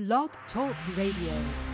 Blog Talk Radio.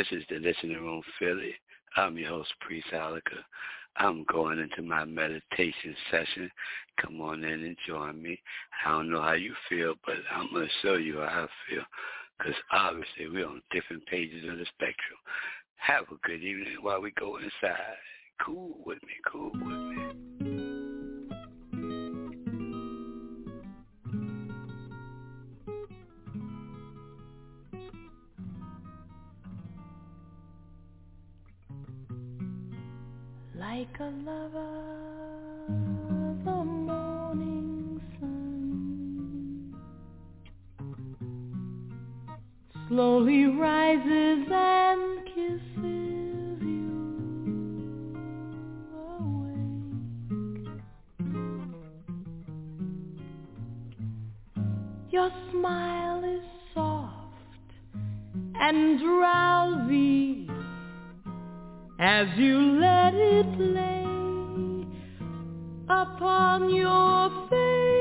This is the Listening Room Philly. I'm your host, Priest Alika. I'm going into my meditation session. Come on in and join me. I don't know how you feel, but I'm going to show you how I feel because obviously we're on different pages of the spectrum. Have a good evening while we go inside. Cool with me, cool with me. Like a lover the morning sun slowly rises and kisses you awake. Your smile is soft and drowsy as you let it lay upon your face.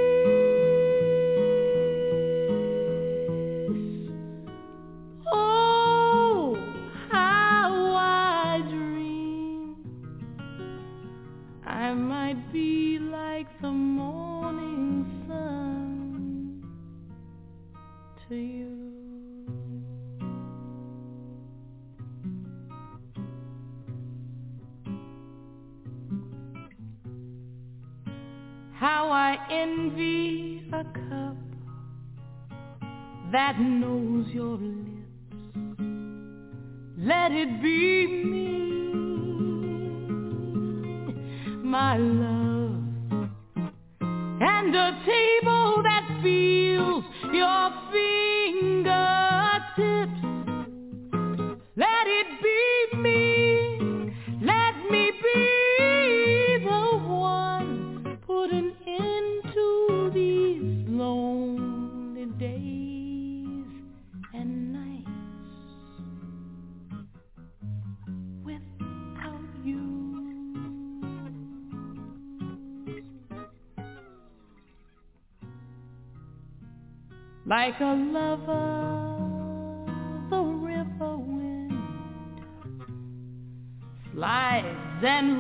That knows your lips. Let it be me, my love, and a table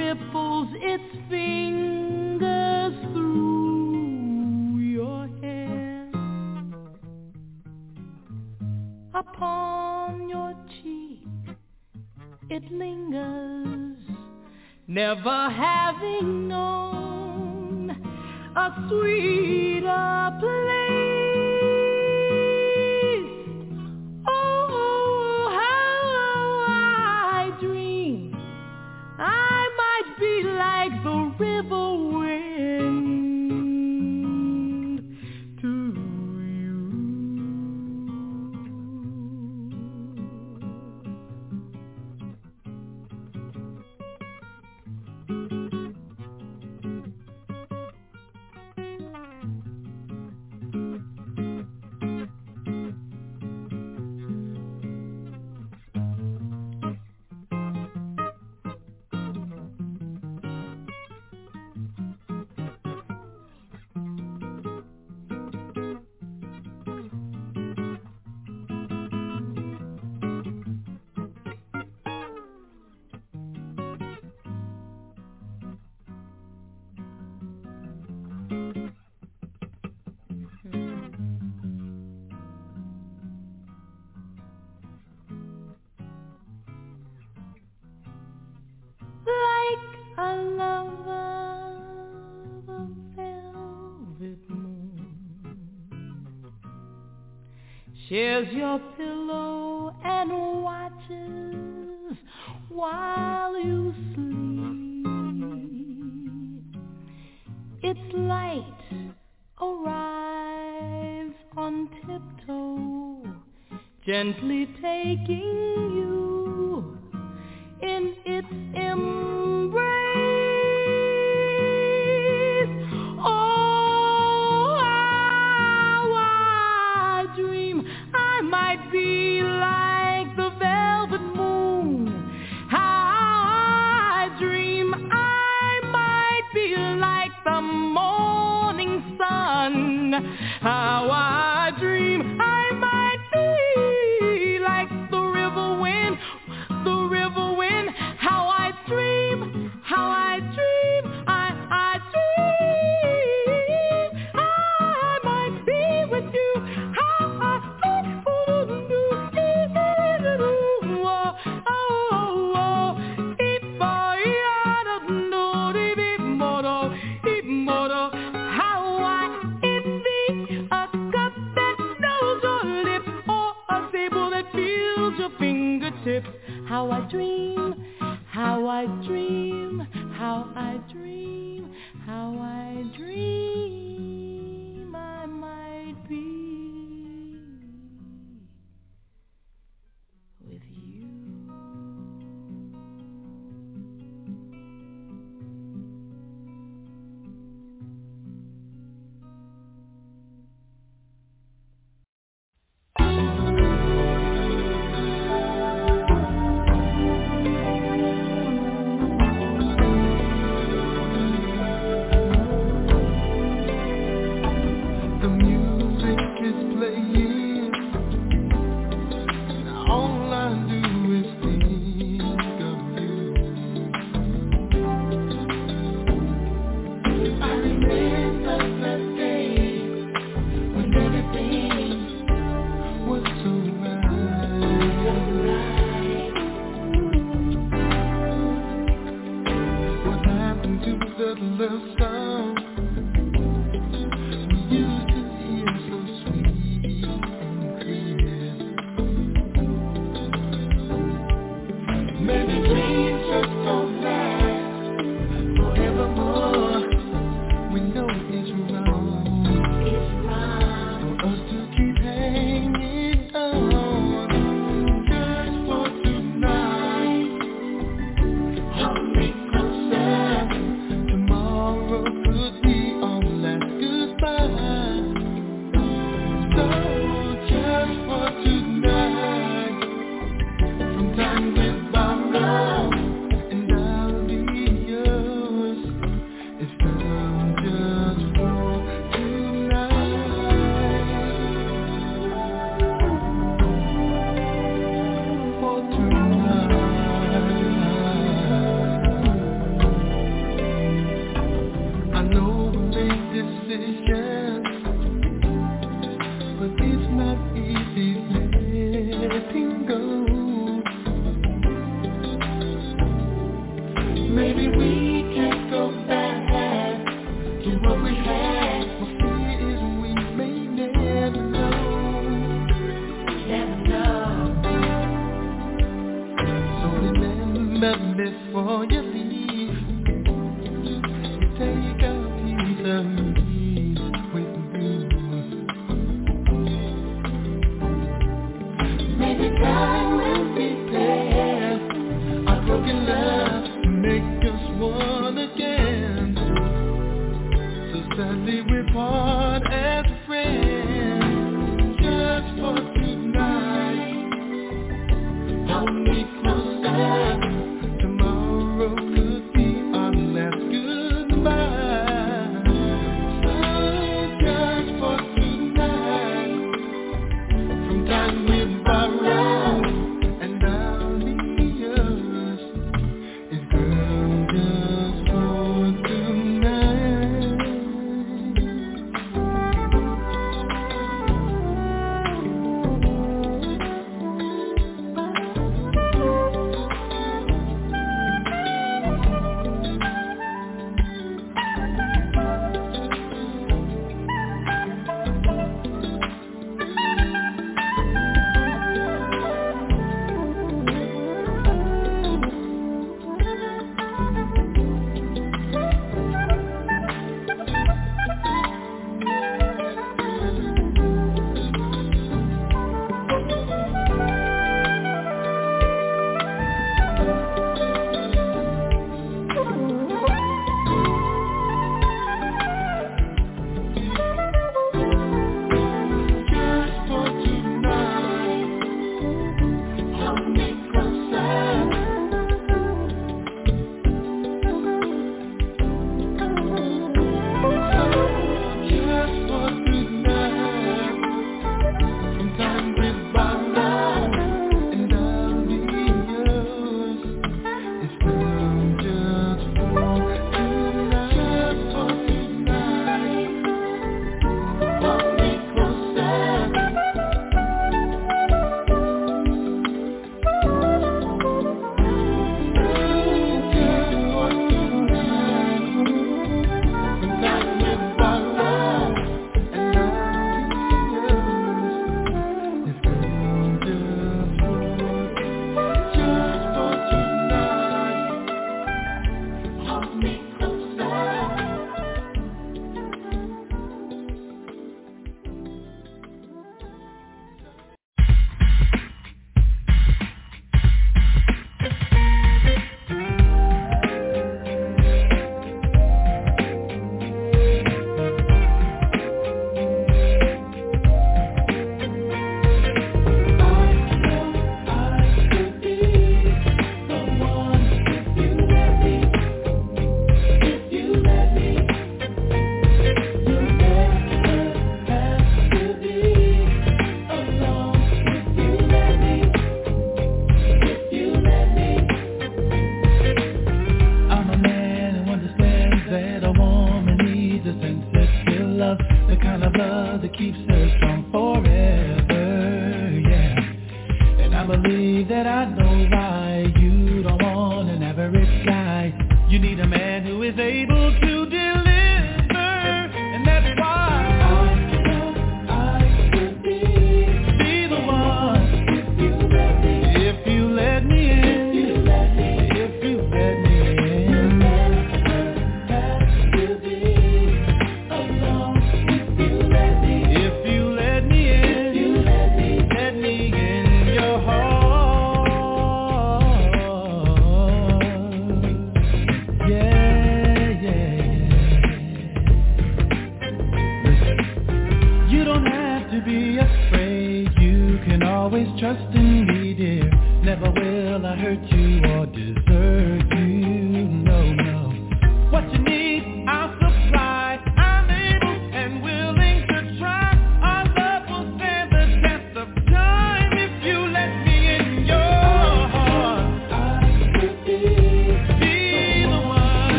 ripples its fingers through your hair. Upon your cheek it lingers, never having known a sweeter place.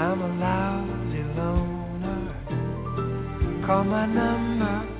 I'm a lousy loner. Call my number.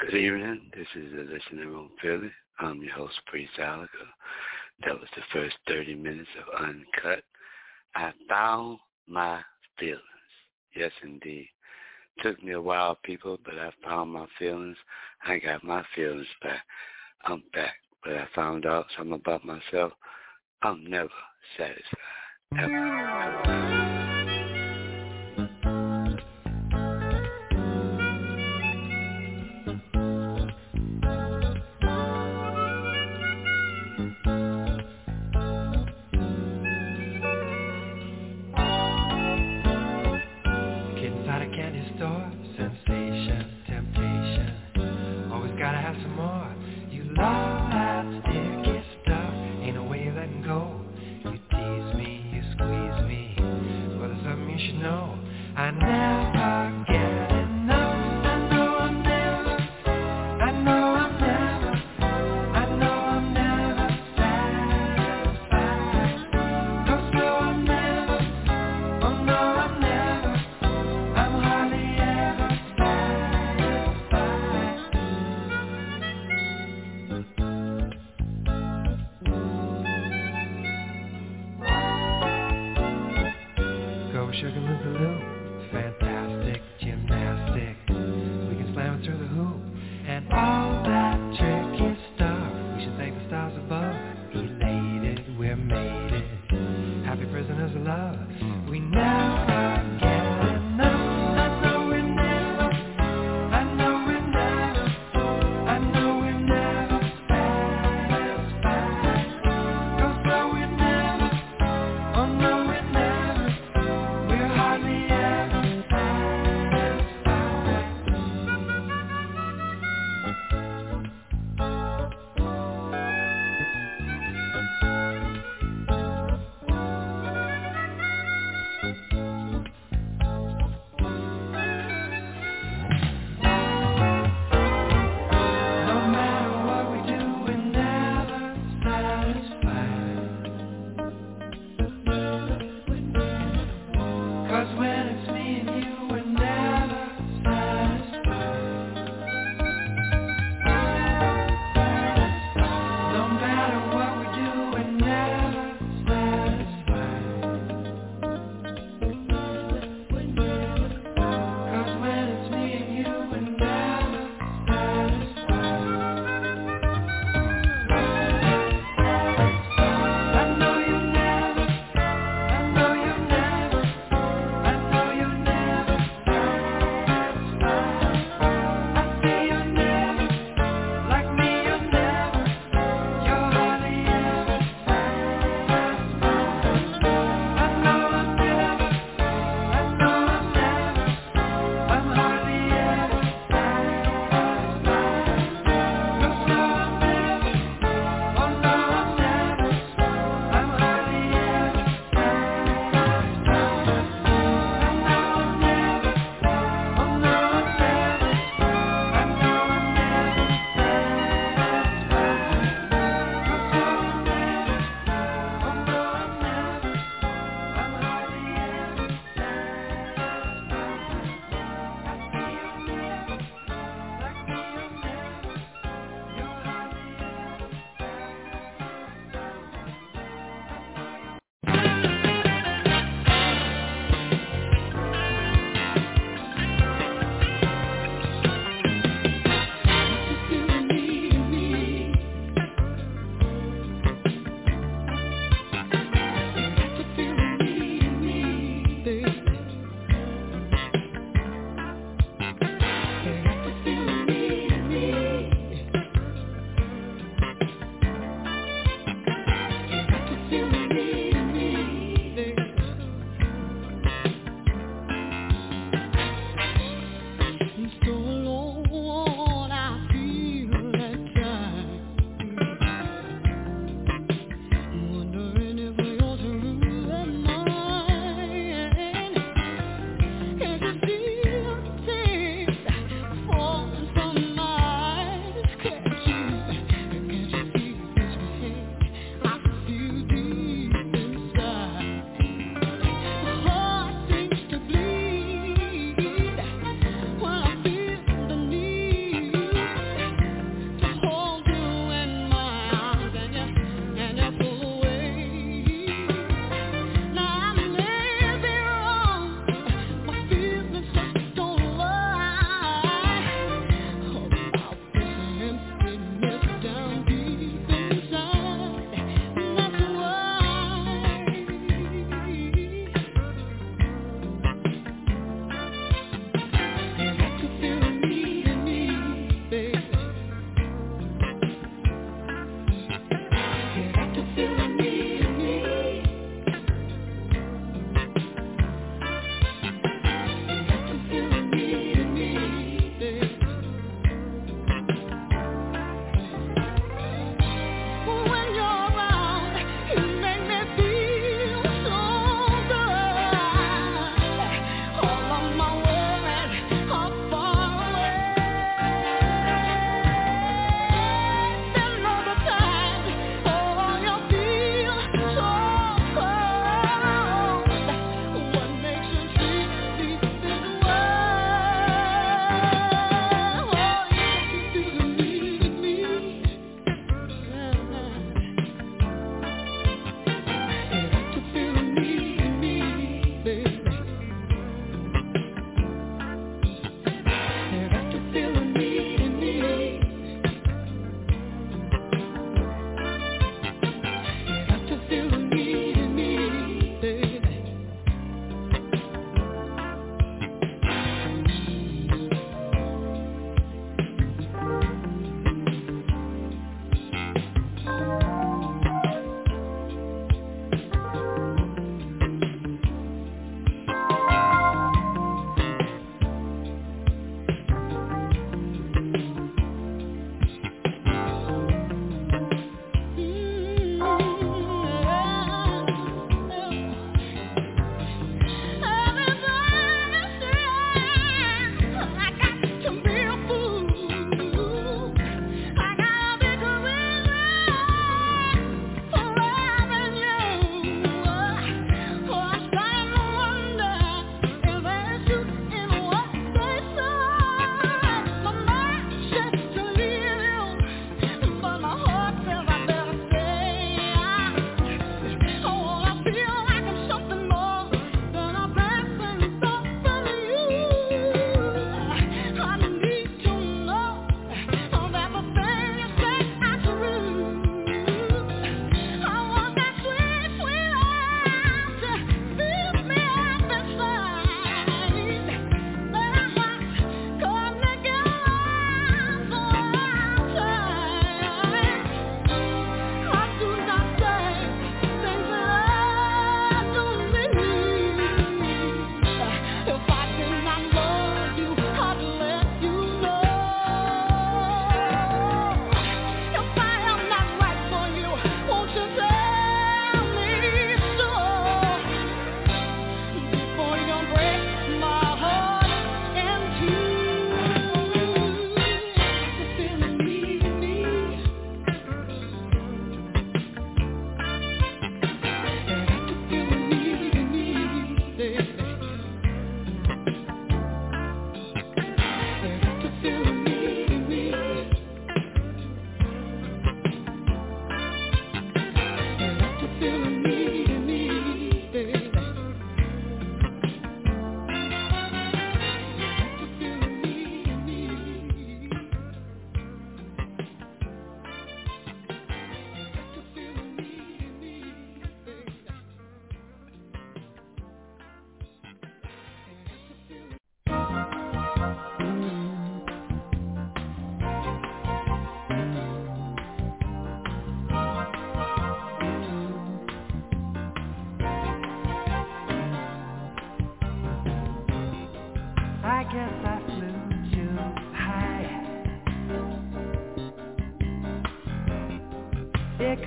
Good evening. This is the Listening Room Philly. I'm your host, Priest Alika. Uh, that was the first 30 minutes of Uncut. I found my feelings. Yes, indeed. Took me a while, people, but I found my feelings. I got my feelings back. I'm back. But I found out something about myself. I'm never satisfied. Ever. I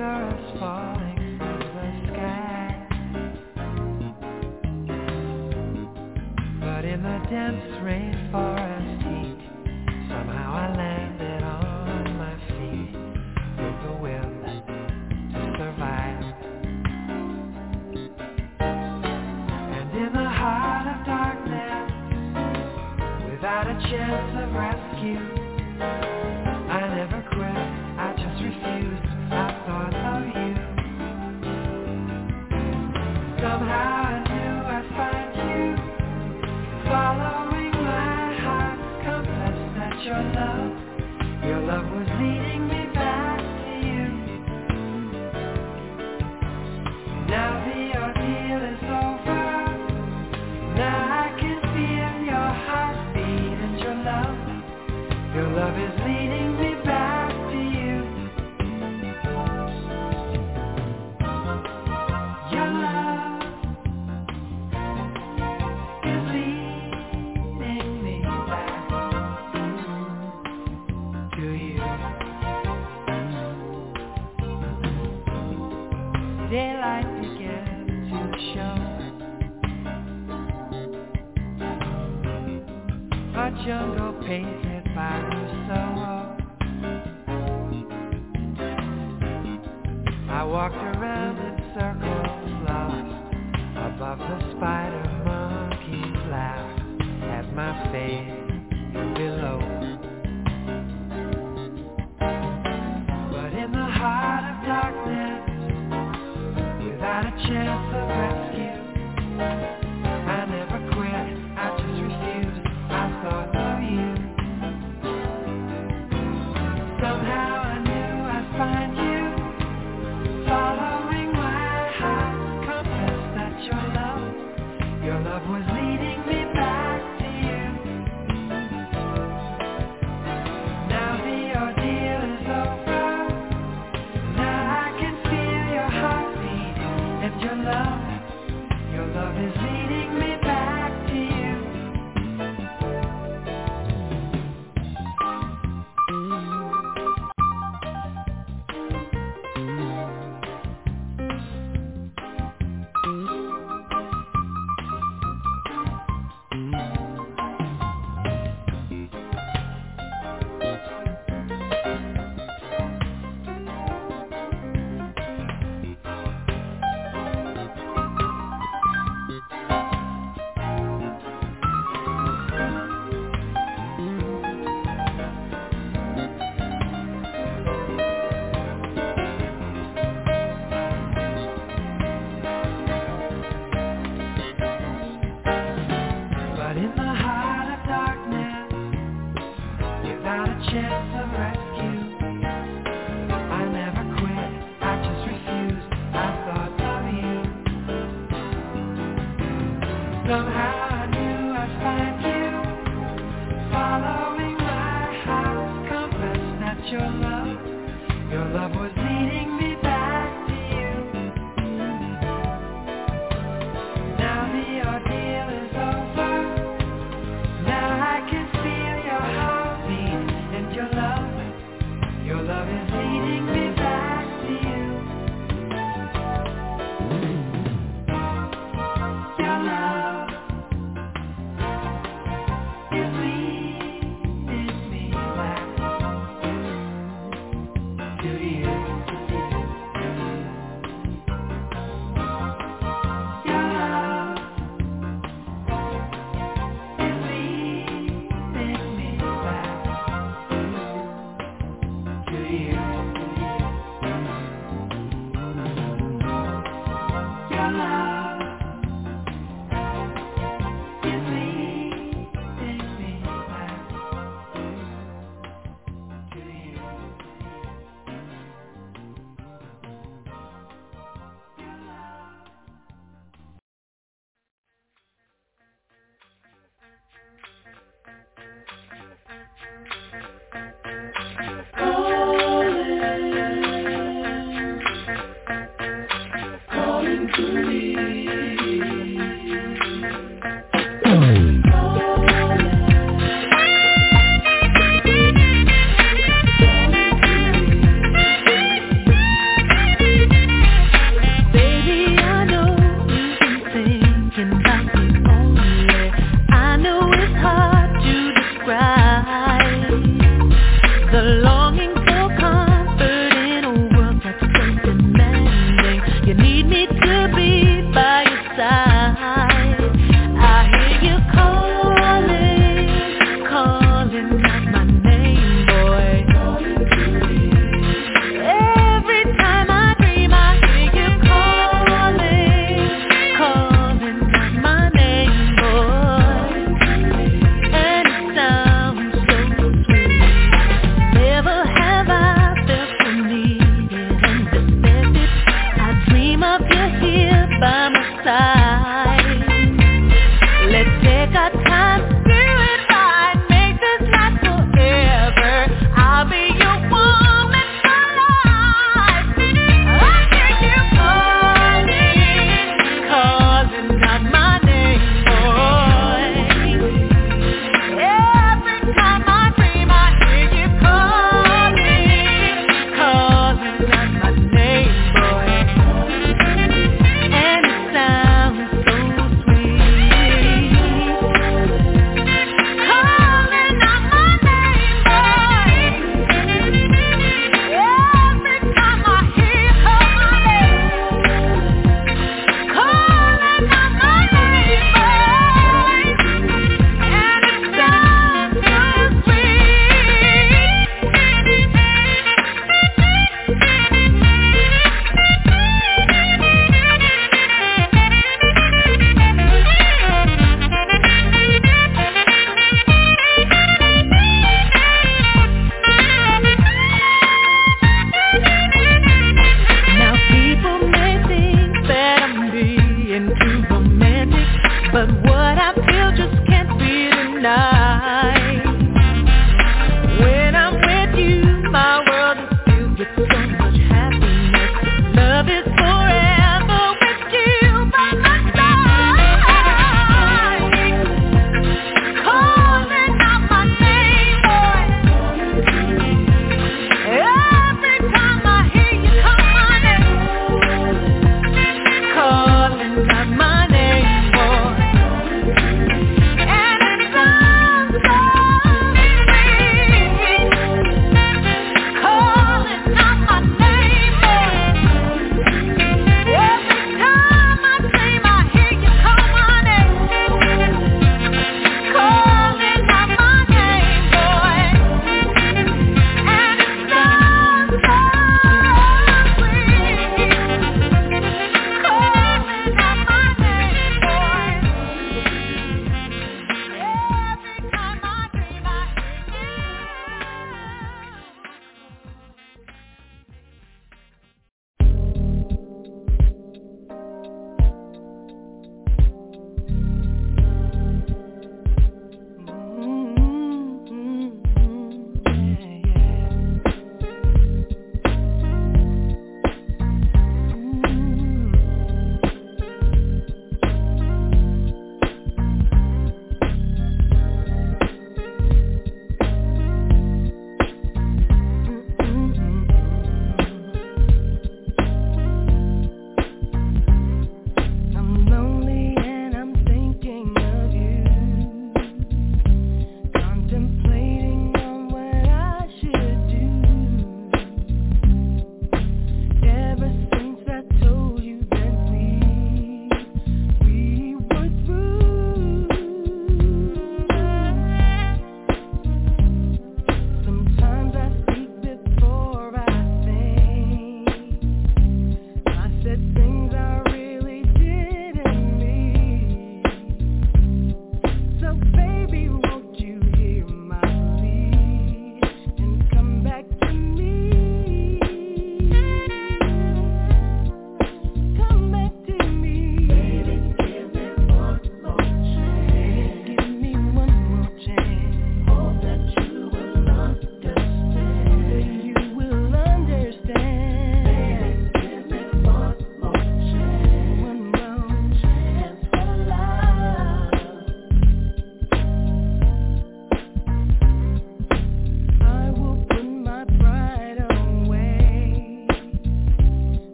Calling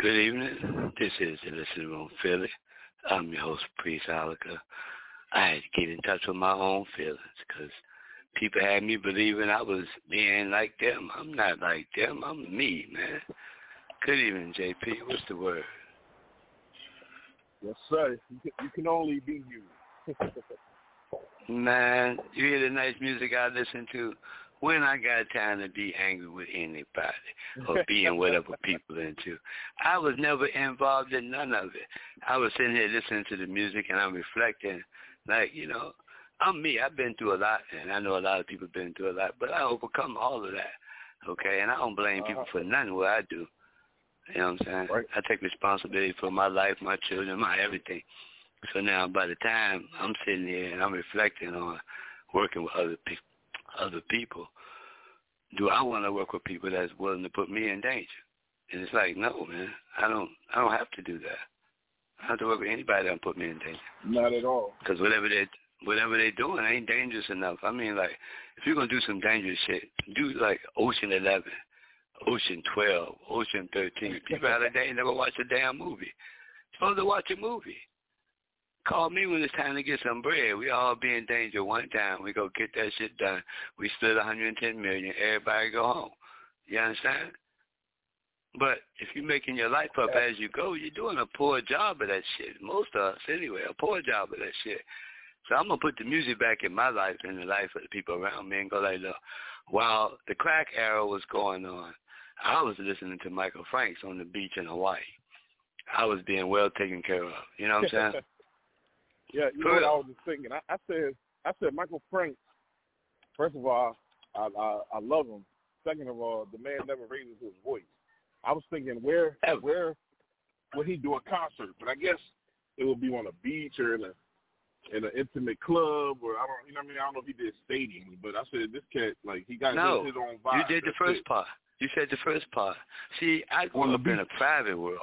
Good evening. This is the Listening Room Philly. I'm your host, Priest Alika. I had to get in touch with my own feelings because people had me believing I was being like them. I'm not like them. I'm me, man. Good evening, JP. What's the word? Yes, sir. You can, you can only be you. Man, you hear the nice music I listen to? When I got time to be angry with anybody or being whatever people into. I was never involved in none of it. I was sitting here listening to the music and I'm reflecting like, you know, I'm me. I've been through a lot and I know a lot of people have been through a lot, but I overcome all of that. Okay, and I don't blame people uh-huh. for nothing what I do. You know what I'm saying? Right. I take responsibility for my life, my children, my everything. So now, by the time I'm sitting here and I'm reflecting on working with other people, other people, do I want to work with people that's willing to put me in danger? And it's like, no, man, I don't. I don't have to do that. I don't have to work with anybody that put me in danger. Not at all. Because whatever they whatever they're doing ain't dangerous enough. I mean, like, if you're gonna do some dangerous shit, do like Ocean Eleven, Ocean Twelve, Ocean Thirteen. People out of day never watch a damn movie. Supposed to watch a movie. Call me when it's time to get some bread. We all be in danger one time. We go get that shit done. We split 110 million. Everybody go home. You understand? But if you're making your life up as you go, you're doing a poor job of that shit. Most of us, anyway, a poor job of that shit. So I'm gonna put the music back in my life and the life of the people around me and go like, look, while the crack era was going on, I was listening to Michael Franks on the beach in Hawaii. I was being well taken care of. You know what I'm saying? Yeah, you know what I was just thinking. I, I said, I said Michael Frank. First of all, I, I I love him. Second of all, the man never raises his voice. I was thinking where Ever. where would he do a concert? But I guess it would be on a beach or in a in an intimate club or I don't you know what I mean I don't know if he did stadium, but I said this cat like he got No, his, his own vibe. No, you did the That's first it. part. You said the first part. See, I grew On the up in a private world.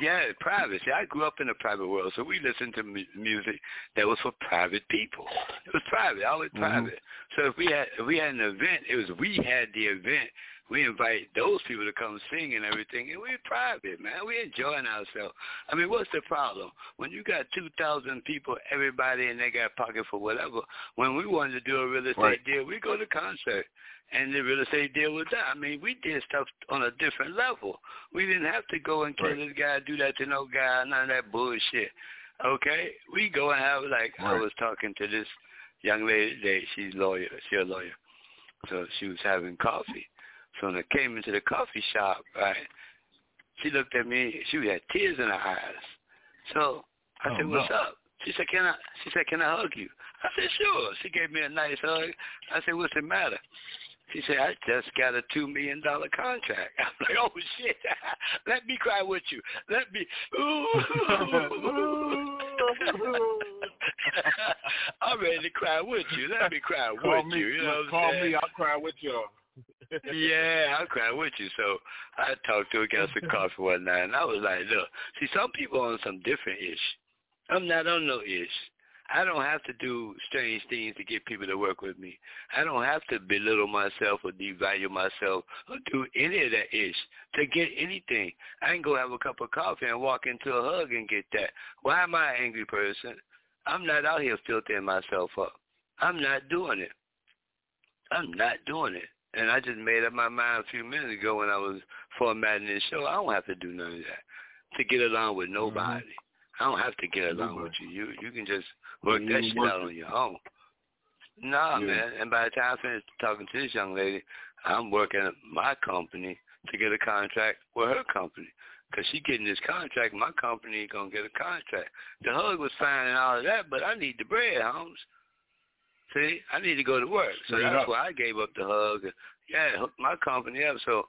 Yeah, private. See, I grew up in a private world, so we listened to mu- music that was for private people. It was private, always Mhm. private. So if we had if we had an event, it was we had the event. We invite those people to come sing and everything, and we're private, man. We're enjoying ourselves. I mean, what's the problem? When you got 2,000 people, everybody, and they got pocket for whatever, when we wanted to do a real estate Right. deal, we go to concert and the real estate deal was done. I mean, we did stuff on a different level. We didn't have to go and kill Right. this guy, do that to no guy, none of that bullshit. Okay, we go and have like I was talking to this young lady today. She's a lawyer. She's a lawyer. So she was having coffee. So when I came into the coffee shop, right, she looked at me. She had tears in her eyes. So I Oh, said, "What's no. up?" She said, can I, she said, can I hug you? I said, sure. She gave me a nice hug. I said, what's the matter? She said, I just got a $2 million contract. I'm like, oh, shit. Let me cry with you. Let me. I'm ready to cry with you. Let me cry call with me, you. You know call me. I'll cry with you. yeah, I'll cry with you. So I talked to her, got some coffee one night, and I was like, look, see, some people on some different ish. I'm not on no ish. I don't have to do strange things to get people to work with me. I don't have to belittle myself or devalue myself or do any of that ish to get anything. I can go have a cup of coffee and walk into a hug and get that. Why am I an angry person? I'm not out here filtering myself up. I'm not doing it. I'm not doing it. And I just made up my mind a few minutes ago when I was formatting this show. I don't have to do none of that to get along with nobody. Mm-hmm. I don't have to get along mm-hmm. with you. You you can just work that shit out on your own. Nah, yeah. man. And by the time I finish talking to this young lady, I'm working at my company to get a contract with her company. Because she getting this contract, my company ain't going to get a contract. The hug was fine and all of that, but I need the bread, Holmes. See, I need to go to work. So Straight that's up. why I gave up the hug. Yeah, hooked my company up so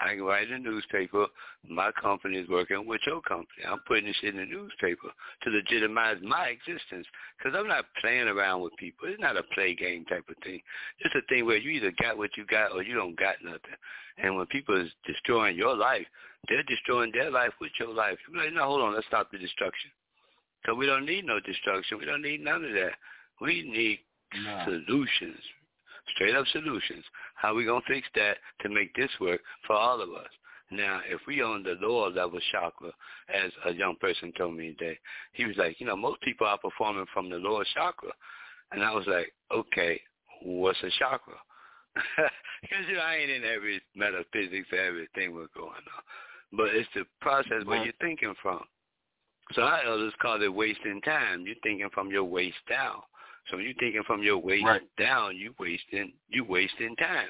I can write in the newspaper, my company is working with your company. I'm putting this in the newspaper to legitimize my existence because I'm not playing around with people. It's not a play game type of thing. It's a thing where you either got what you got or you don't got nothing. And when people is destroying your life, they're destroying their life with your life. You're like, no, hold on, let's stop the destruction. Because we don't need no destruction. We don't need none of that. We need no. solutions, straight up solutions. How we gonna fix that to make this work for all of us? Now, if we on the lower level chakra, as a young person told me today, he was like, you know, most people are performing from the lower chakra, and I was like, okay, what's a chakra? Because you know, I ain't in every metaphysics or everything we're going on, but it's the process where you're thinking from. So our elders call it wasting time. You're thinking from your waist down. So you thinking from your waist right. down, you wasting you wasting time.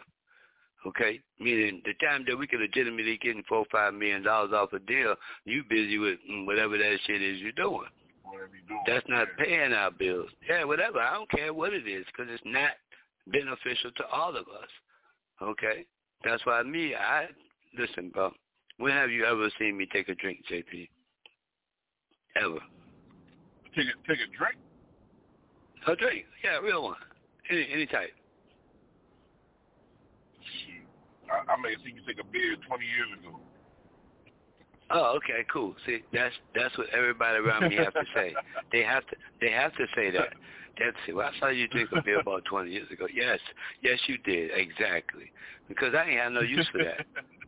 Okay, meaning the time that we could legitimately getting four or five million dollars off a deal, you busy with mm, whatever that shit is you're doing. Whatever you're doing That's not paying our bills. Yeah, whatever. I don't care what it is because it's not beneficial to all of us. Okay, that's why me. I listen, bro. When have you ever seen me take a drink, JP? Ever? Take a take a drink? A drink, yeah, real one, any any type. I, I may have seen you take a beer 20 years ago. Oh, okay, cool. See, that's that's what everybody around me have to say. they have to they have to say that. That's it. Well, I saw you drink a beer about 20 years ago. Yes, yes, you did exactly. Because I ain't had no use for that.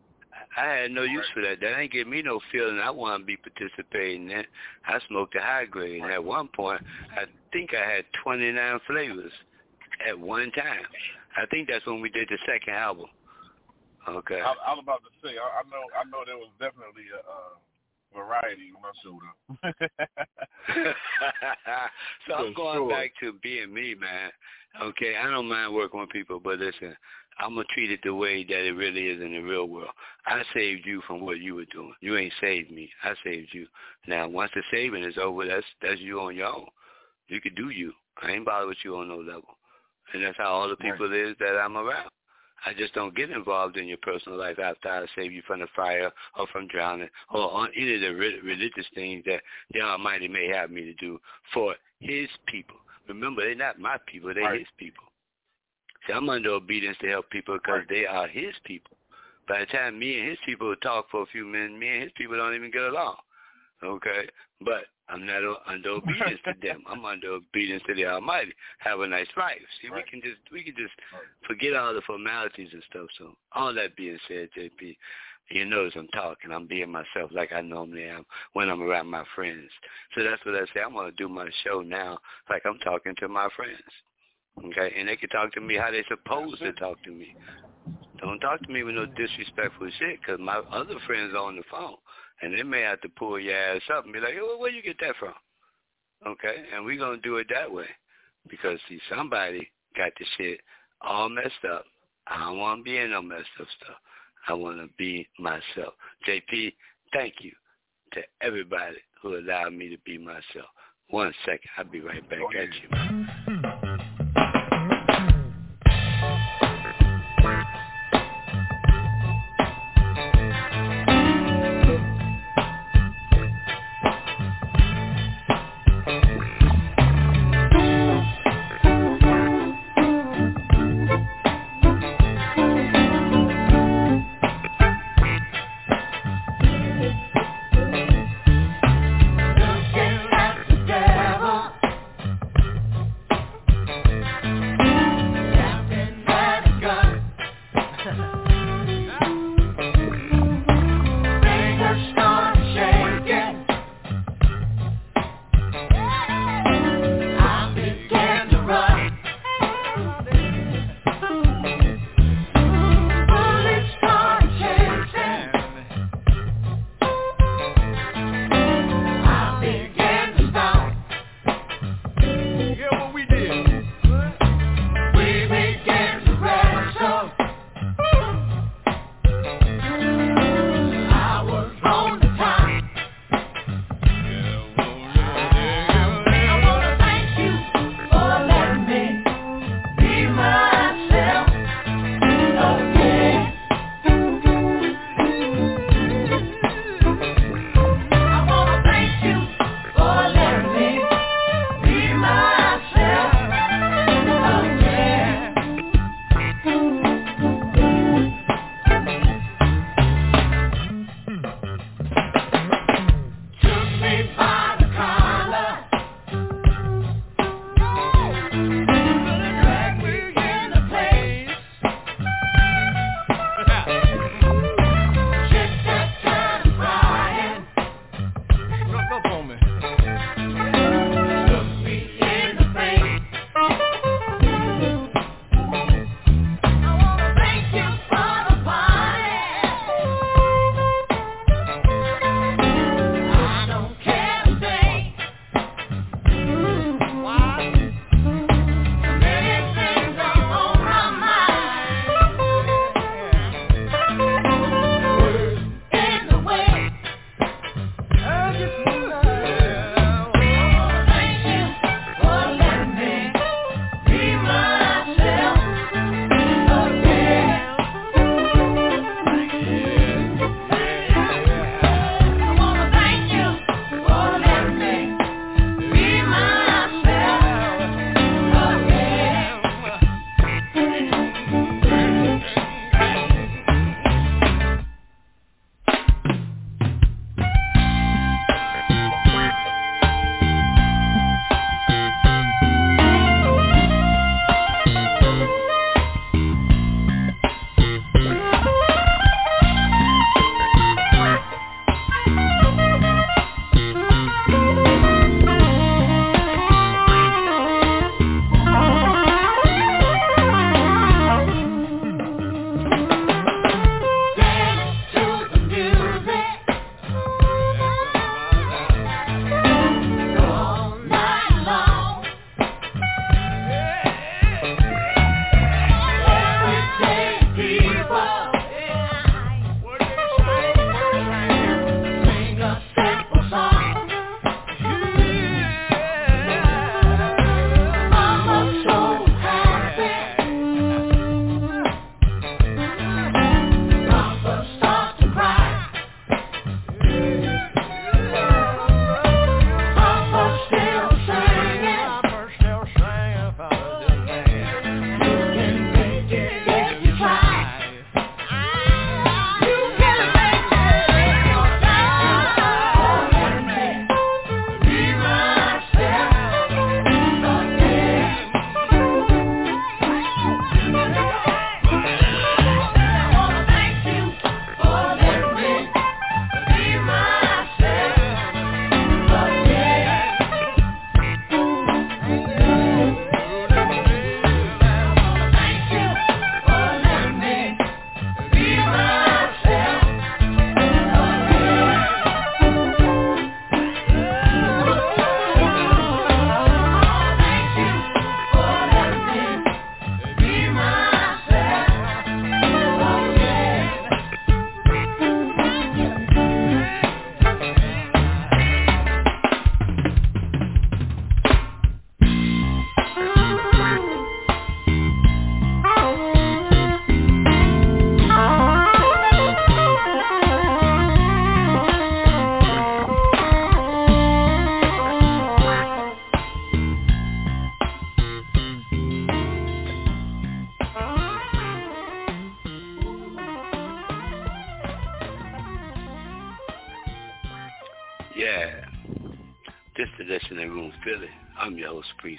I had no use for that. That ain't give me no feeling I want to be participating in. that. I smoked a high grade, and at one point, I think I had 29 flavors at one time. I think that's when we did the second album. Okay. I, I was about to say, I, I know, I know there was definitely a uh, variety when I showed up. so I'm going sure. back to being me, man. Okay, I don't mind working with people, but listen, I'm gonna treat it the way that it really is in the real world. I saved you from what you were doing. You ain't saved me. I saved you. Now, once the saving is over, that's that's you on your own. You could do you. I ain't bothered with you on no level, and that's how all the people right. is that I'm around. I just don't get involved in your personal life after I save you from the fire or from drowning or on any of the religious things that the Almighty may have me to do for His people. Remember, they're not my people; they're right. His people. I'm under obedience to help people because they are his people. By the time me and his people talk for a few minutes, me and his people don't even get along. Okay? But I'm not under obedience to them. I'm under obedience to the Almighty. Have a nice life. See, right. we can just we can just forget all the formalities and stuff. So all that being said, JP, you notice I'm talking. I'm being myself like I normally am when I'm around my friends. So that's what I say. I'm gonna do my show now like I'm talking to my friends. Okay, and they can talk to me how they supposed to talk to me. Don't talk to me with no disrespectful shit, cause my other friends are on the phone, and they may have to pull your ass up and be like, "Oh, where you get that from?" Okay, and we're gonna do it that way, because see, somebody got the shit all messed up. I don't want to be in no messed up stuff. I want to be myself. JP, thank you to everybody who allowed me to be myself. One second. I'll be right back at you.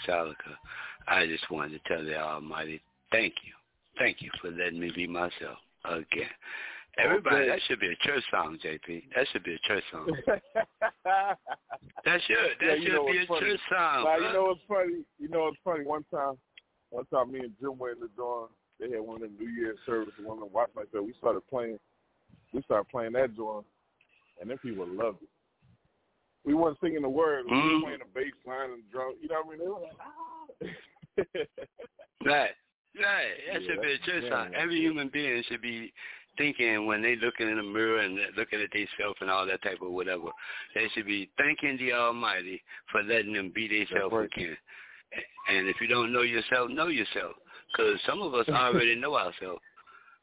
Your host, Priest Alika. I just wanted to tell the Almighty, thank you. Thank you for letting me be myself again. Everybody, that should be a church song, JP. That should be a church song. That should. That Yeah, should be a funny? church song. You know what's funny? You know what's funny? One time, one time, me and Jim were in the door. They had one of them New Year's services. One of them that. We started playing. We started playing that joint, and then people loved it. We weren't singing the words. We Mhm. were playing the bass line and drum. You know what I mean? They were like, ah. Right. Right. That Yeah, should be a church yeah, yeah. Every human being should be thinking when they looking in the mirror and looking at themselves and all that type of whatever. They should be thanking the Almighty for letting them be themselves right. again. And if you don't know yourself, know yourself. Because some of us already know ourselves.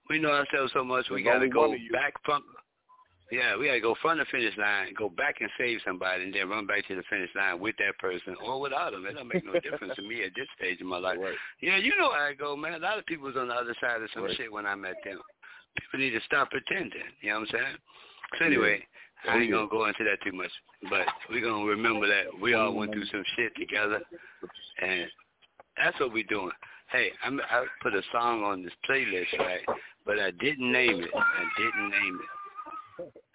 We know ourselves so much we got to go back from. Yeah, we got to go from the finish line, go back and save somebody, and then run back to the finish line with that person or without them. It don't make no difference to me at this stage of my life. Right. Yeah, you know how I go, man. A lot of people was on the other side of some Right. shit when I met them. People need to stop pretending. You know what I'm saying? So anyway, Oh, I ain't gonna go into that too much, but we're gonna remember that we all went through some shit together, and that's what we're doing. Hey, I'm, I put a song on this playlist, right? But I didn't name it. I didn't name it.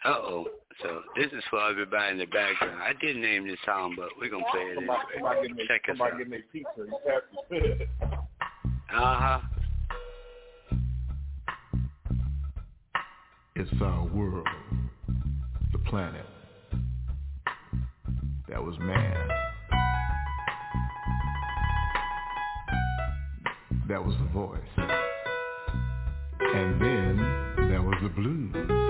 Uh oh. So this is for everybody in the background. I didn't name this song, but we're gonna play it Somebody, somebody anyway. getting Check us somebody out. getting their pizza. Uh huh. It's our world, the planet. That was man. That was the voice. And then there was the blues.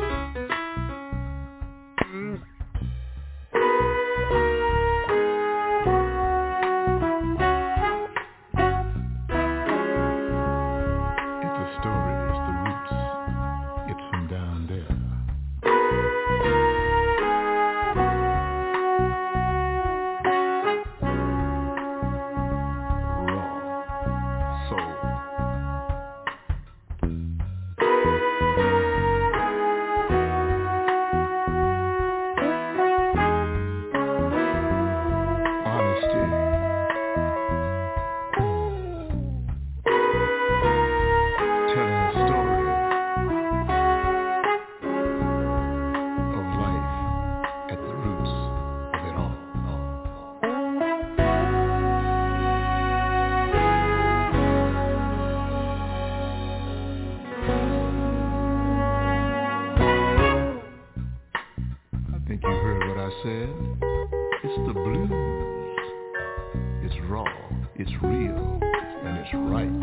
It's real, and it's right.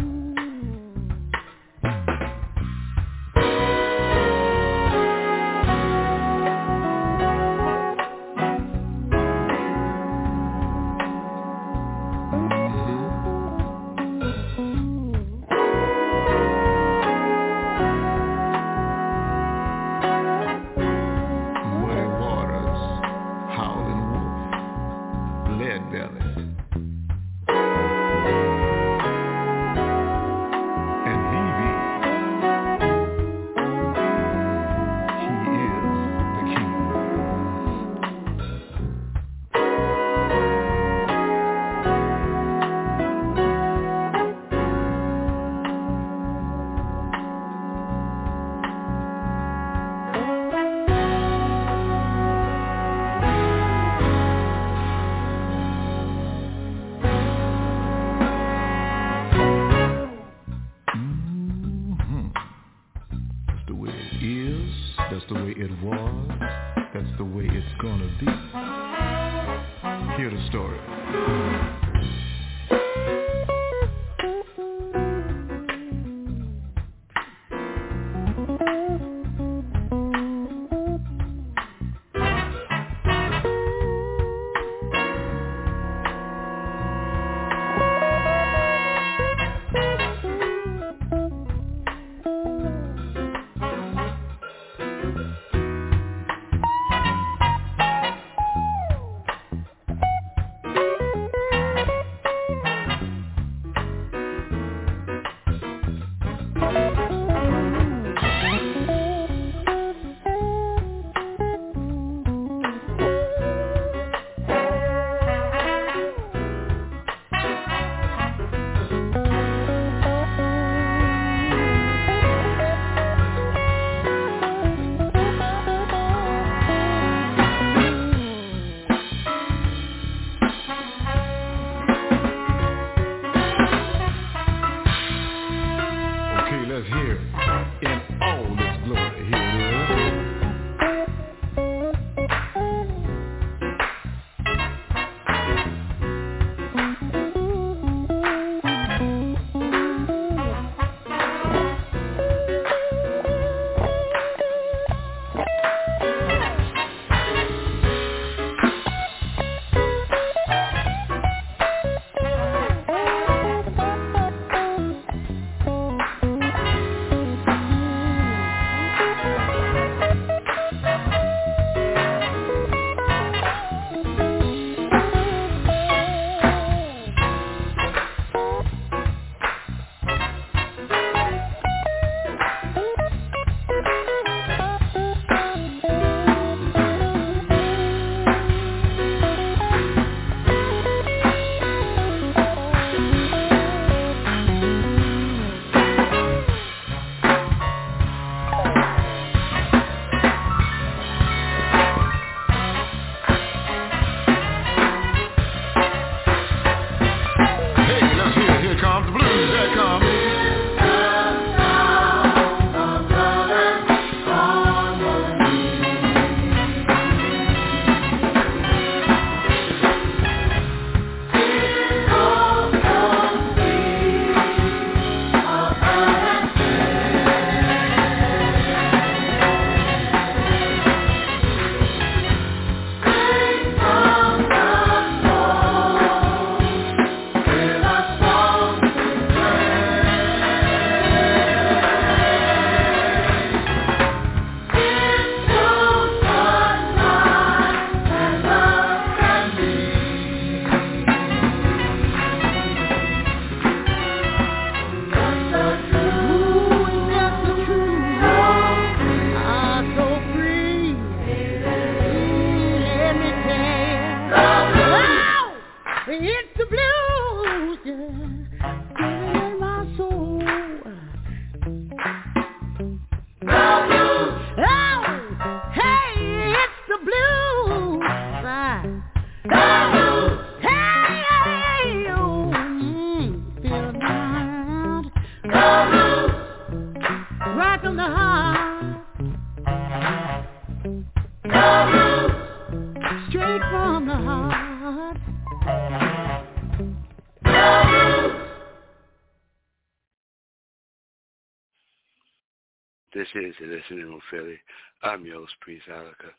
Is the Listening Room Philly. I'm your host, Priest Alika.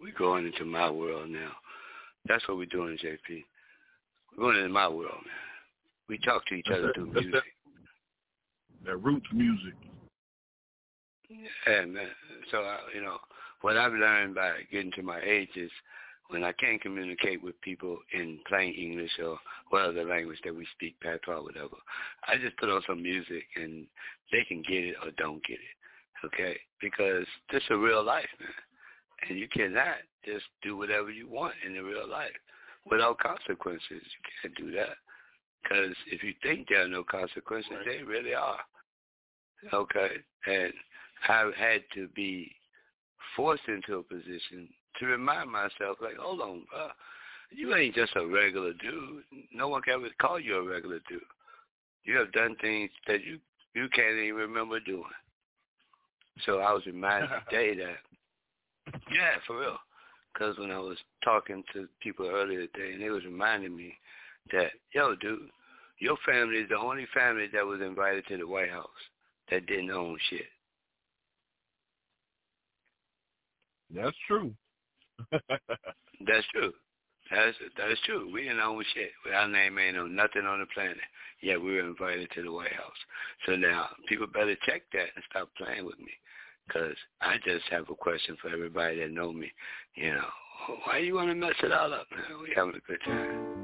We're going into my world now. That's what we're doing, JP. We're going into my world, man. We talk to each That's other that- through music. That roots music. Yeah, man. So, I, you know, what I've learned by getting to my age is when I can't communicate with people in plain English or whatever language that we speak, patois, whatever, I just put on some music and they can get it or don't get it, okay? Because this is real life, man. And you cannot just do whatever you want in the real life without consequences. You can't do that. Because if you think there are no consequences, they really are. Okay? And I've had to be forced into a position to remind myself, like, hold on, bro. You ain't just a regular dude. No one can ever call you a regular dude. You have done things that you you can't even remember doing. So I was reminded today that, yeah, for real. Because when I was talking to people earlier today, and they was reminding me that, yo, dude, your family is the only family that was invited to the White House that didn't own shit. That's true. That's true. That's that's true. We didn't own shit. Our name ain't on nothing on the planet. Yet we were invited to the White House. So now people better check that and stop playing with me, because I just have a question for everybody that know me. You know, why you want to mess it all up? We having a good time.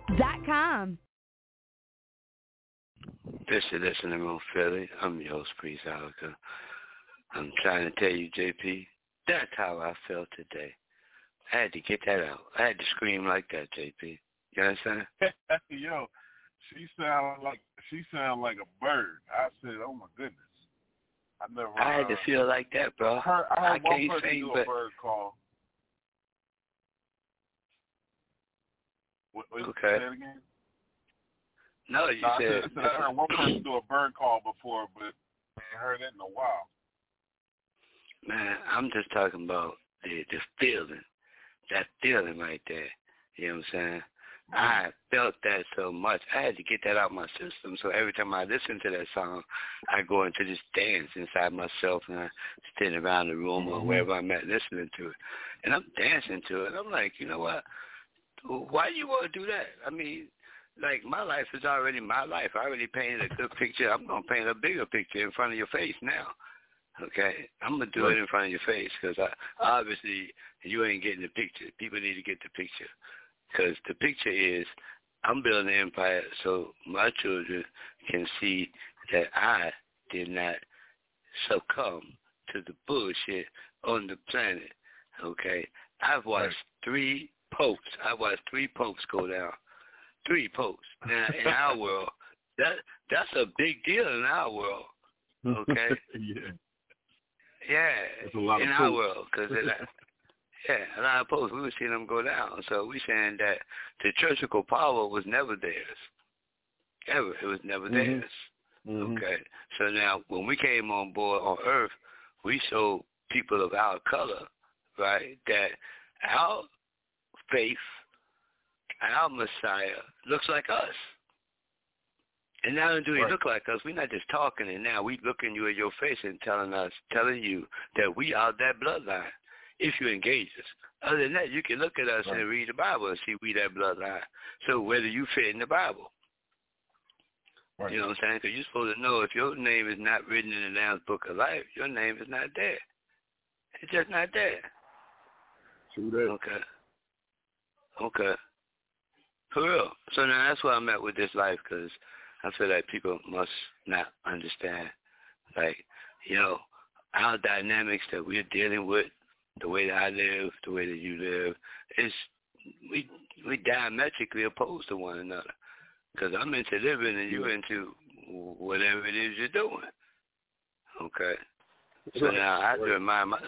therestroomkit.com. This is Listening Room Philly. I'm your host, Priest Alika. I'm trying to tell you, JP, that's how I felt today. I had to get that out. I had to scream like that, JP. You understand? Yo, she sound like she sound like a bird. I said, "Oh my goodness." I never. I had to feel like that, bro. I heard, I heard I one can't person sing, do but a bird call. What, what, Okay. Say it again. no, you No, I, said. said, I said I heard one person do a bird call before, but I ain't heard it in a while. Man, I'm just talking about the the feeling, that feeling right there. You know what I'm saying? I mm-hmm. felt that so much. I had to get that out of my system. So every time I listen to that song, I go into this dance inside myself, and I stand around the room or mm-hmm. wherever I'm at listening to it, and I'm dancing to it. I'm like, you know what? Why do you want to do that? I mean, like my life is already my life. I already painted a good picture. I'm gonna paint a bigger picture in front of your face now. Okay, I'm gonna do it in front of your face because I, obviously you ain't getting the picture. People need to get the picture because the picture is I'm building an empire so my children can see that I did not succumb to the bullshit on the planet. Okay, I've watched three popes. I watched three popes go down. Three popes. Now in our world, that that's a big deal in our world. Okay. yeah. Yeah, That's a lot of in our popes. world, because yeah, a lot of popes we were seeing them go down. So we saying that the churchical power was never theirs, ever. It was never Mhm. theirs. Mhm. Okay, so now when we came on board on Earth, we showed people of our color, right, that our faith, our Messiah looks like us. And not only do he Right. look like us, we're not just talking and now we looking you in your face and telling us, telling you that we are that bloodline if you engage us. Other than that, you can look at us Right. and read the Bible and see we that bloodline. So whether you fit in the Bible, Right. you know what I'm saying? Because you're supposed to know if your name is not written in the Lamb's Book of Life, your name is not there. It's just not there. True that. Okay. Okay. For real. So now that's where I'm at with this life because I feel like people must not understand, like, you know, our dynamics that we're dealing with, the way that I live, the way that you live, is we we diametrically opposed to one another. Because I'm into living and you're into whatever it is you're doing. Okay. So Right. now I have to remind my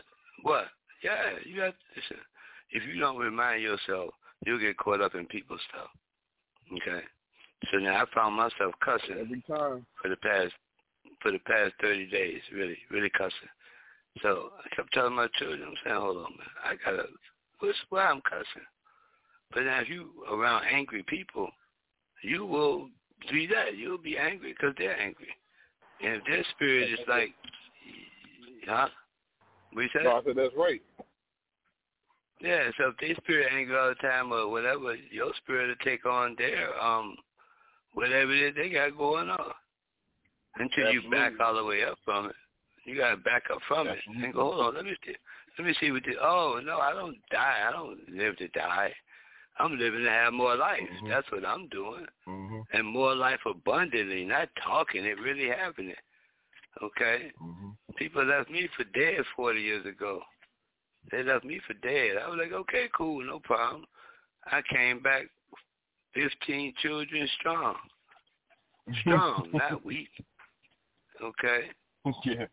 what? Yeah, you have to listen. If you don't remind yourself, you'll get caught up in people's stuff. Okay. So now I found myself cussing Every time. for the past for the past thirty days, really, really cussing. So I kept telling my children, I'm saying, hold on, man, I gotta, what's why I'm cussing? But now if you around angry people, you will be that. You'll be angry because they're angry. And if their spirit is like, huh? What you said? No, I said that's right. Yeah, so if they spirit angry all the time or whatever, your spirit will take on their um whatever it is they got going on. Until you back all the way up from it. You gotta back up from it and go, Hold on, let me see let me see what the oh no, I don't die. I don't live to die. I'm living to have more life. Mhm. That's what I'm doing. Mm-hmm. And more life abundantly, not talking, it really happening. Okay? Mm-hmm. People left me for dead 40 years ago. They left me for dead. I was like, okay, cool, no problem. I came back 15 children strong. Strong, not weak. Okay? yeah.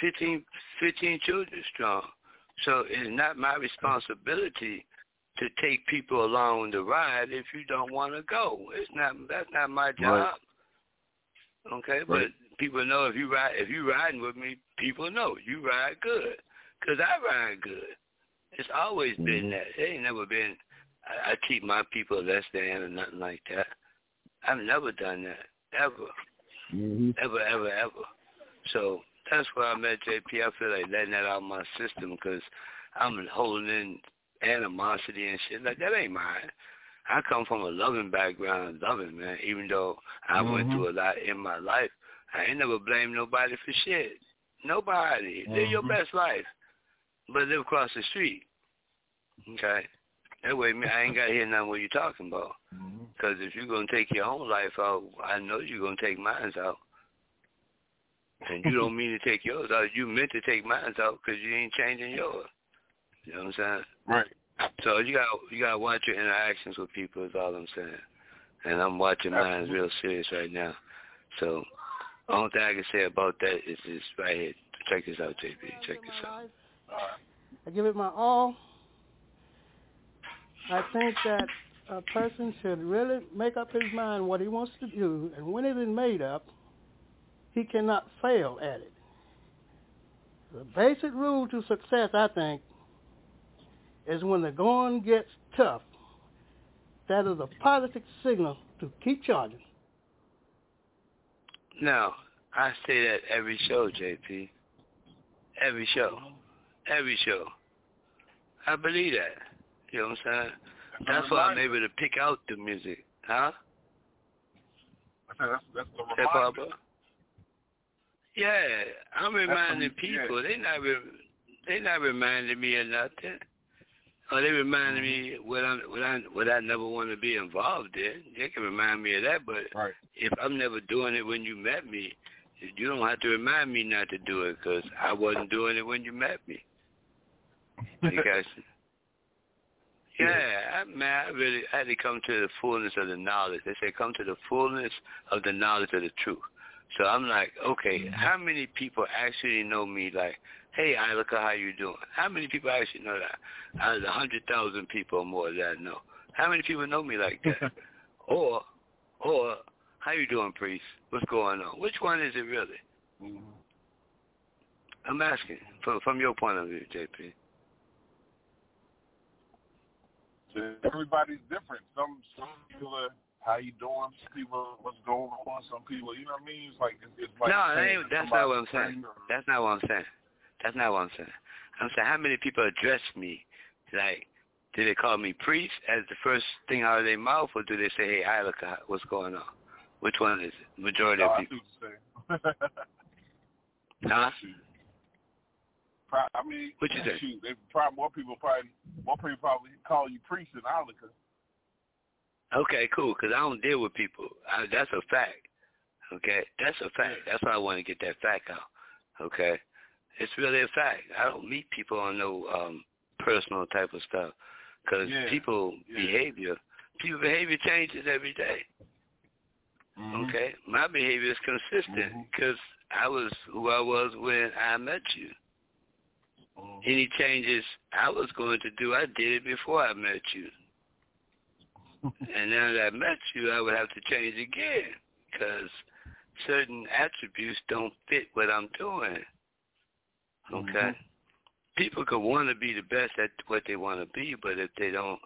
15, 15 children strong. So it's not my responsibility to take people along the ride if you don't want to go. It's not that's not my job. Right. Okay, but people know if you ride if you riding with me, people know you ride good, cause I ride good. It's always mm-hmm. been that. It ain't never been. I, I keep my people less than or nothing like that. I've never done that ever, mm-hmm. ever, ever, ever. So that's why I met JP. I feel like letting that out of my system because I'm holding in animosity and shit. Like that ain't mine. I come from a loving background, loving man. Even though I mm-hmm. went through a lot in my life, I ain't never blamed nobody for shit. Nobody. Mm-hmm. Live your mm-hmm. best life, but live across the street. Okay. That way, I ain't got to hear nothing what you're talking about. Because mm-hmm. if you're gonna take your own life out, I know you're gonna take mine out. And you don't mean to take yours out. You meant to take mine out because you ain't changing yours. You know what I'm saying? Right. So you got you got to watch your interactions with people. Is all I'm saying. And I'm watching mine real serious right now. So only thing I can say about that is this right here. Check this out, JP. Check this out. I give it my all. I think that a person should really make up his mind what he wants to do, and when it is made up, he cannot fail at it. The basic rule to success, I think, is when the going gets tough, that is a positive signal to keep charging. Now, I say that every show, JP. Every show. Every show. I believe that. You know what I'm saying? That's uh, why I'm able to pick out the music. Huh? That's, that's the reminder. Yeah, I'm reminding people. They not re- they not reminding me of nothing. Or they reminding mm-hmm. me what I what I what I never want to be involved in. They can remind me of that, but right. if I'm never doing it when you met me, you don't have to remind me not to do it because I wasn't doing it when you met me. Because yeah, I, man, I really I had to come to the fullness of the knowledge. They say come to the fullness of the knowledge of the truth. So I'm like, okay, mm-hmm. how many people actually know me? Like, hey, Ilika, how you doing? How many people actually know that? Out of the hundred thousand people or more that I know, how many people know me like that? or, or, how you doing, priest? What's going on? Which one is it really? Mm-hmm. I'm asking from from your point of view, JP. Everybody's different. Some some people are how you doing? Some people, what's going on? Some people, you know what I mean? It's like it's like no, ain't, that's not what I'm saying. Or, that's not what I'm saying. That's not what I'm saying. I'm saying how many people address me like. Do they call me priest as the first thing out of their mouth, or do they say, "Hey, Ilika, what's going on"? Which one is it? Majority no, of people. huh? I mean, what you say? Shoot, they probably more people probably more people probably call you priest than Ilika. Okay, cool. Because I don't deal with people. I, that's a fact. Okay, that's a fact. That's why I want to get that fact out. Okay, it's really a fact. I don't meet people on no um personal type of stuff because yeah. people yeah. behavior, people behavior changes every day. Mm-hmm. Okay, my behavior is consistent because mm-hmm. I was who I was when I met you. Mm-hmm. Any changes I was going to do, I did it before I met you and now that I met you, I would have to change again because certain attributes don't fit what I'm doing. Okay? Mm-hmm. People could want to be the best at what they want to be, but if they don't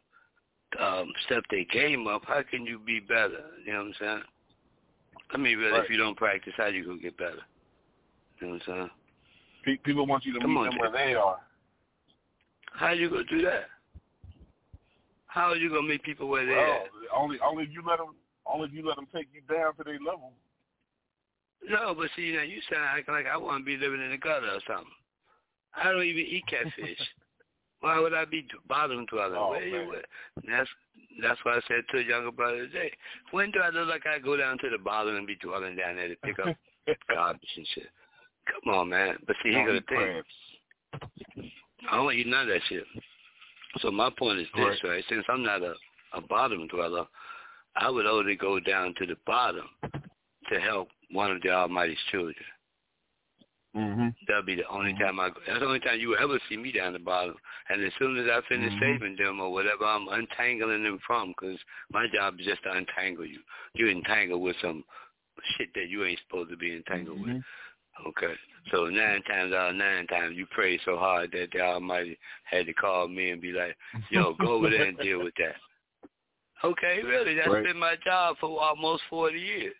um, step their game up, how can you be better? You know what I'm saying? I mean, really, right. if you don't practice, how you gonna get better? You know what I'm saying? People want you to Come meet on, them where they are. How you gonna do that? How are you gonna meet people where they well, at? Only, only if you let them, only if you let them take you down to their level. No, but see, now you sound like, like I want to be living in the gutter or something. I don't even eat catfish. Why would I be bottom dwelling? Oh, Where man. you at? That's that's why I said to a younger brother today. When do I look like I go down to the bottom and be dwelling down there to pick up garbage and shit? Come on, man. But see, he got a thing. I don't eat none of that shit. So my point is this, right? right? Since I'm not a, a bottom dweller, I would only go down to the bottom to help one of the Almighty's children. Mm-hmm. That'll be the only time I go. That's the only time you ever see me down the bottom. And as soon as I finish mm-hmm. saving them or whatever, I'm untangling them from because my job is just to untangle you. You entangle with some shit that you ain't supposed to be entangled mm-hmm. with. Okay. So nine times out of nine times you prayed so hard that the Almighty had to call me and be like, yo, go over there and deal with that. Okay, really, that's right. been my job for almost 40 years.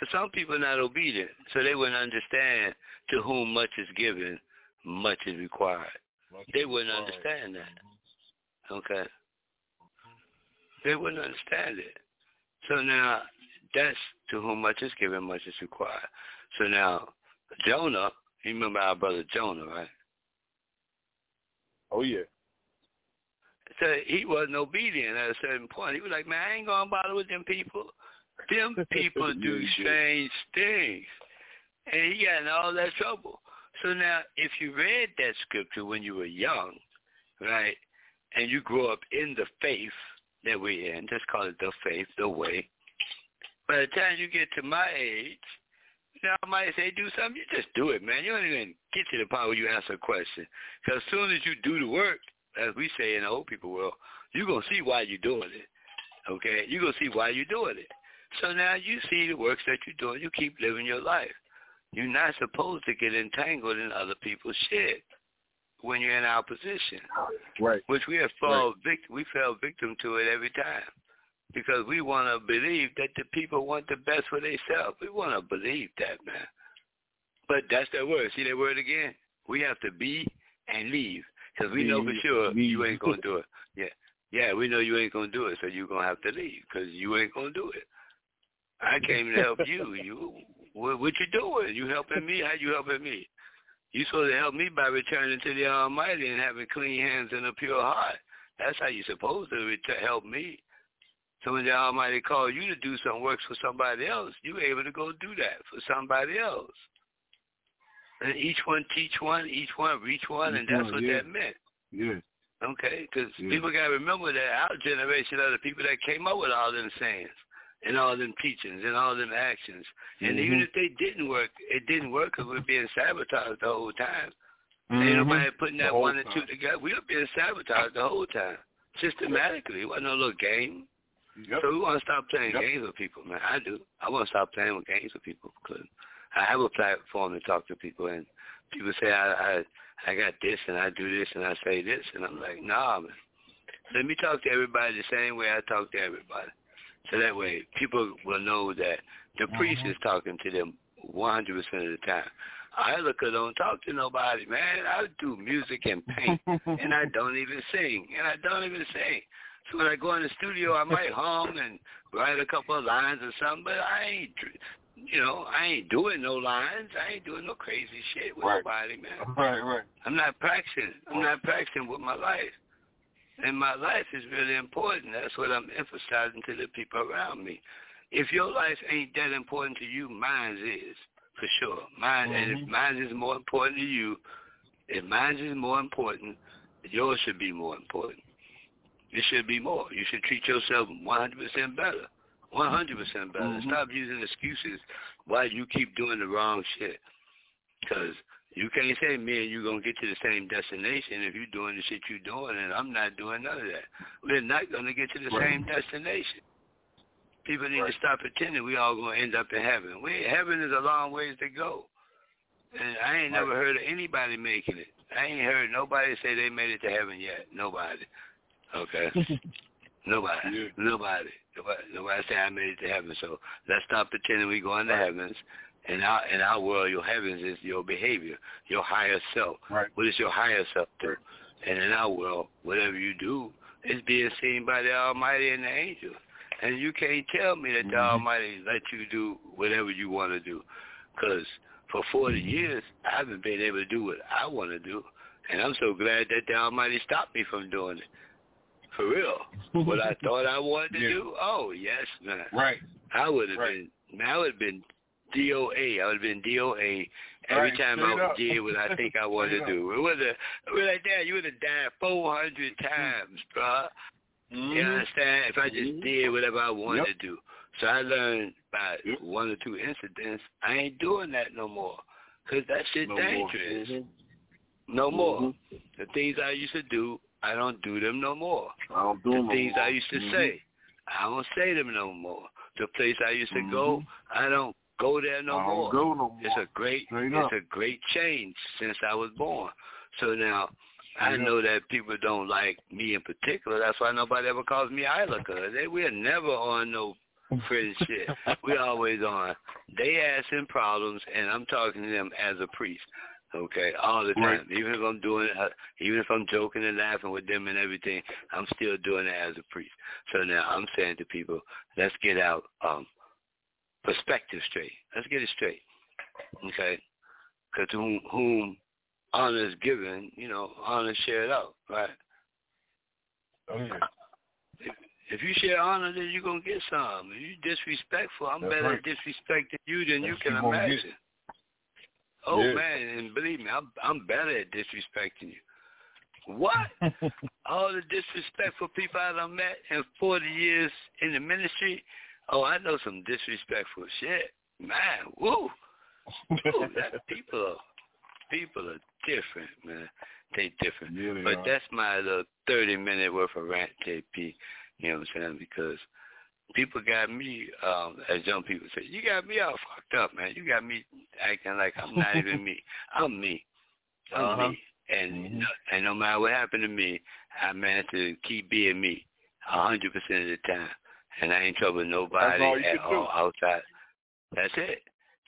But some people are not obedient, so they wouldn't understand to whom much is given, much is required. Much they wouldn't required. understand that. Okay. They wouldn't understand it. So now, that's to whom much is given, much is required. So now, Jonah, you remember our brother Jonah, right? Oh yeah. So he wasn't obedient at a certain point. He was like, man, I ain't going to bother with them people. Them people do Yeah, yeah. strange things. And he got in all that trouble. So now, if you read that scripture when you were young, right, and you grew up in the faith that we're in, just call it the faith, the way, by the time you get to my age, now I might say do something, you just do it, man. You don't even get to the point where you answer a question. Because as soon as you do the work, as we say in the old people world, you're going to see why you're doing it. Okay? You're going to see why you're doing it. So now you see the works that you're doing. You keep living your life. You're not supposed to get entangled in other people's shit when you're in our position, Right. which we have fall victim. We fell victim to it every time because we want to believe that the people want the best for themselves. We want to believe that, man. But that's that word. See that word again? We have to be and leave because we know for sure you ain't gonna do it. Yeah, yeah, we know you ain't gonna do it, so you're gonna have to leave because you ain't gonna do it. I came to help you. You, what, what you doing? You helping me? How you helping me? You supposed to help me by returning to the Almighty and having clean hands and a pure heart. That's how you supposed to ret- help me. So when the Almighty called you to do some works for somebody else, you were able to go do that for somebody else. And each one teach one, each one reach one, and that's one, what yeah. that meant. Yeah. Okay, because Yeah. people got to remember that our generation are the people that came up with all them sayings and all them teachings and all them actions. And Mhm. even if they didn't work, it didn't work because we're being sabotaged the whole time. Ain't Mhm. nobody putting that one and two together. We were being sabotaged the whole time, systematically. It wasn't no little game. Yep. So we want to stop playing Yep. games with people, man. I do. I want to stop playing with games with people because I have a platform to talk to people, and people say I I I got this and I do this and I say this, and I'm like, nah, man. Let me talk to everybody the same way I talk to everybody, so that way people will know that the mm-hmm. priest is talking to them 100 percent of the time. I look don't talk to nobody, man. I do music and paint, and I don't even sing, and I don't even sing. So when I go in the studio, I might hum and write a couple of lines or something, but I ain't, you know, I ain't doing no lines. I ain't doing no crazy shit with Right. nobody, man. Right, right. I'm not practicing. I'm not practicing with my life. And my life is really important. That's what I'm emphasizing to the people around me. If your life ain't that important to you, mine is, for sure. Mine, and if mm-hmm. mine is more important to you, if mine is more important, yours should be more important. It should be more. You should treat yourself 100% better. 100% better. Mhm. Stop using excuses why you keep doing the wrong shit. Because you can't say me and you going to get to the same destination if you're doing the shit you're doing and I'm not doing none of that. We're not going to get to the Right. same destination. People need Right. to stop pretending we all going to end up in heaven. We, heaven is a long ways to go. And I ain't Right. never heard of anybody making it. I ain't heard nobody say they made it to heaven yet. Nobody. Okay. Nobody. Yeah. Nobody. Nobody. Nobody say I made it to heaven. So let's stop pretending we going to heavens. In our in our world, your heavens is your behavior, your higher self. Right. What does your higher self do? And in our world, whatever you do is being seen by the Almighty and the angels. And you can't tell me that the Mhm. Almighty let you do whatever you want to do. Because for 40 years, I haven't been able to do what I want to do. And I'm so glad that the Almighty stopped me from doing it. For real. What I thought I wanted to Yeah. do? Oh, yes, man. Right. I would have Right. been, I would have been DOA. I would have been DOA every Right, time I did what I think I wanted to do. It was a, was like that. You would have died 400 times, bro. You Mhm. understand? If I just Mhm. did whatever I wanted Yep. to do. So I learned by Yep. one or two incidents, I ain't doing that no more. Because that shit No more. dangerous. Mhm. No more. Mhm. The things I used to do, I don't do them no more. I don't do The them no things more. I used to Mhm. say, I don't say them no more. The place I used to go, Mhm. I don't go there no I more. Don't go no more. It's a great Straight it's up. a great change since I was born. So now I know that people don't like me in particular. That's why nobody ever calls me cause they we're never on no friendship. We're always on they asking problems, and I'm talking to them as a priest. Okay, all the time. Right. Even if I'm doing, uh, even if I'm joking and laughing with them and everything, I'm still doing it as a priest. So now I'm saying to people, let's get out um, perspective straight. Let's get it straight. Okay, because whom, whom honor is given, you know, honor is shared out, right? Oh yeah. If you share honor, then you're gonna get some. If you disrespectful, I'm That's better right. disrespecting you than you That's can you gonna get. imagine. Oh Yeah. man, and believe me, I'm I'm better at disrespecting you. What? All the disrespectful people I've met in 40 years in the ministry, oh, I know some disrespectful shit. Man, woo. Woo, that people are people are different, man. They different. Yeah, they But are. that's my little 30 minute worth of rant, JP. You know what I'm saying? Because people got me, um, as young people say, you got me all fucked up, man. You got me acting like I'm not even me. I'm me. I'm Uh-huh. me. And Mhm. no, and no matter what happened to me, I managed to keep being me a hundred percent of the time. And I ain't trouble nobody all at can do. all outside. That's it.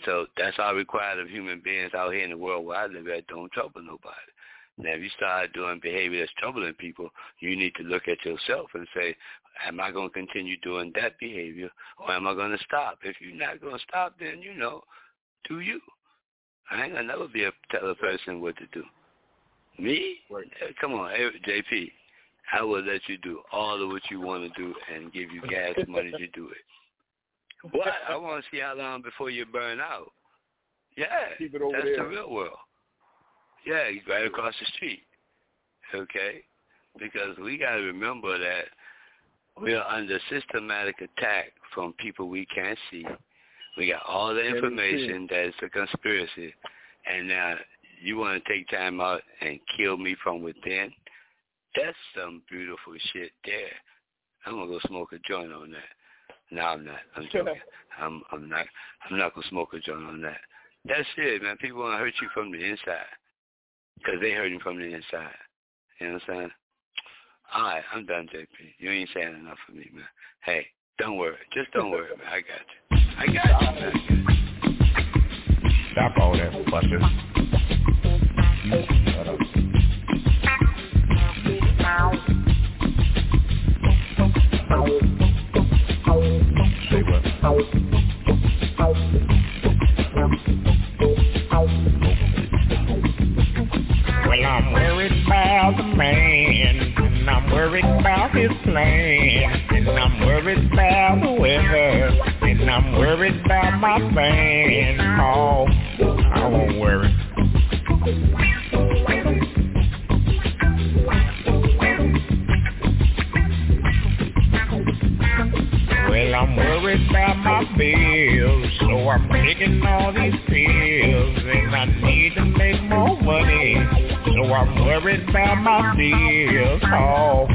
So that's all required of human beings out here in the world where I live at. Don't trouble nobody. Now, if you start doing behavior that's troubling people, you need to look at yourself and say, am I going to continue doing that behavior or am I going to stop? If you're not going to stop, then, you know, do you. I ain't going to never be to tell a person what to do. Me? Right. Eh, Come on, eh, JP. I will let you do all of what you want to do and give you gas money to do it. What? I want to see how long before you burn out. Yeah, Keep it over that's there. the real world. Yeah, right across the street. Okay? Because we got to remember that we're under systematic attack from people we can't see. We got all the information that it's a conspiracy. And now you want to take time out and kill me from within? That's some beautiful shit there. I'm gonna go smoke a joint on that. No, I'm not. I'm joking. I'm I'm not. I'm not gonna smoke a joint on that. That's it, man. People want to hurt you from the inside because they hurting from the inside. You know what I'm saying? All right, I'm done, JP. You ain't saying enough for me, man. Hey, don't worry. Just don't worry, man. I got you. I got you, man. Stop all that fussing. Shut up. Say what? Worried about his plan, and I'm worried about the weather, and I'm worried about my band. Oh, I won't worry. Well, I'm worried about my bills, so I'm taking all these pills, and I need to make more money, so I'm worried about my bills. Oh,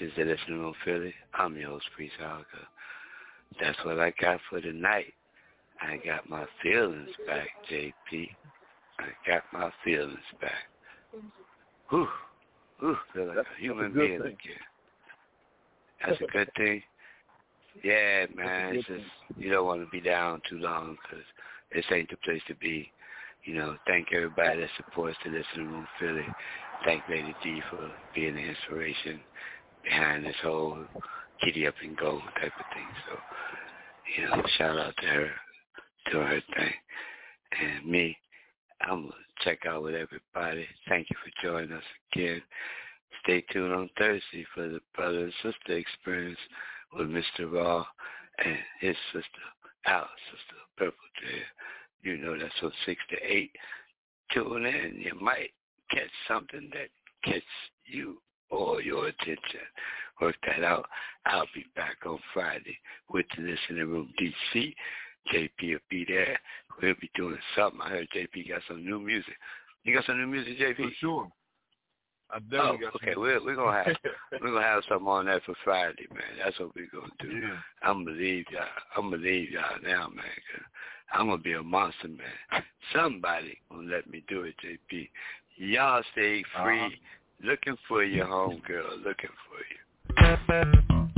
is the Listening Room Philly. I'm your host, Priest Alika. That's what I got for tonight. I got my feelings back, JP. I got my feelings back. Whew. Whew. Feel like a human good being thing. again. That's a good thing. Yeah, man. It's just you don't want to be down too long because this ain't the place to be. You know, thank everybody that supports the Listening Room Philly. Thank Lady D for being the inspiration behind this whole giddy up and go type of thing. So, you know, shout out to her, doing her thing. And me, I'm going to check out with everybody. Thank you for joining us again. Stay tuned on Thursday for the brother and sister experience with Mr. Raw and his sister, our sister, Purple Dread. You know that's from 6 to 8 tune in. You might catch something that catch you or your attention. Work that out. I'll be back on Friday with the listening room DC. JP will be there. We'll be doing something. I heard JP got some new music. You got some new music, JP? For sure. I Oh, definitely got okay. some- We're we're gonna have we're gonna have something on that for Friday, man. That's what we're gonna do. Yeah. I'm gonna leave y'all. I'm gonna leave y'all now, man. 'cause I'm gonna be a monster, man. Somebody gonna let me do it, JP. Y'all stay free. Uh-huh. Looking for you, home girl. Looking for you.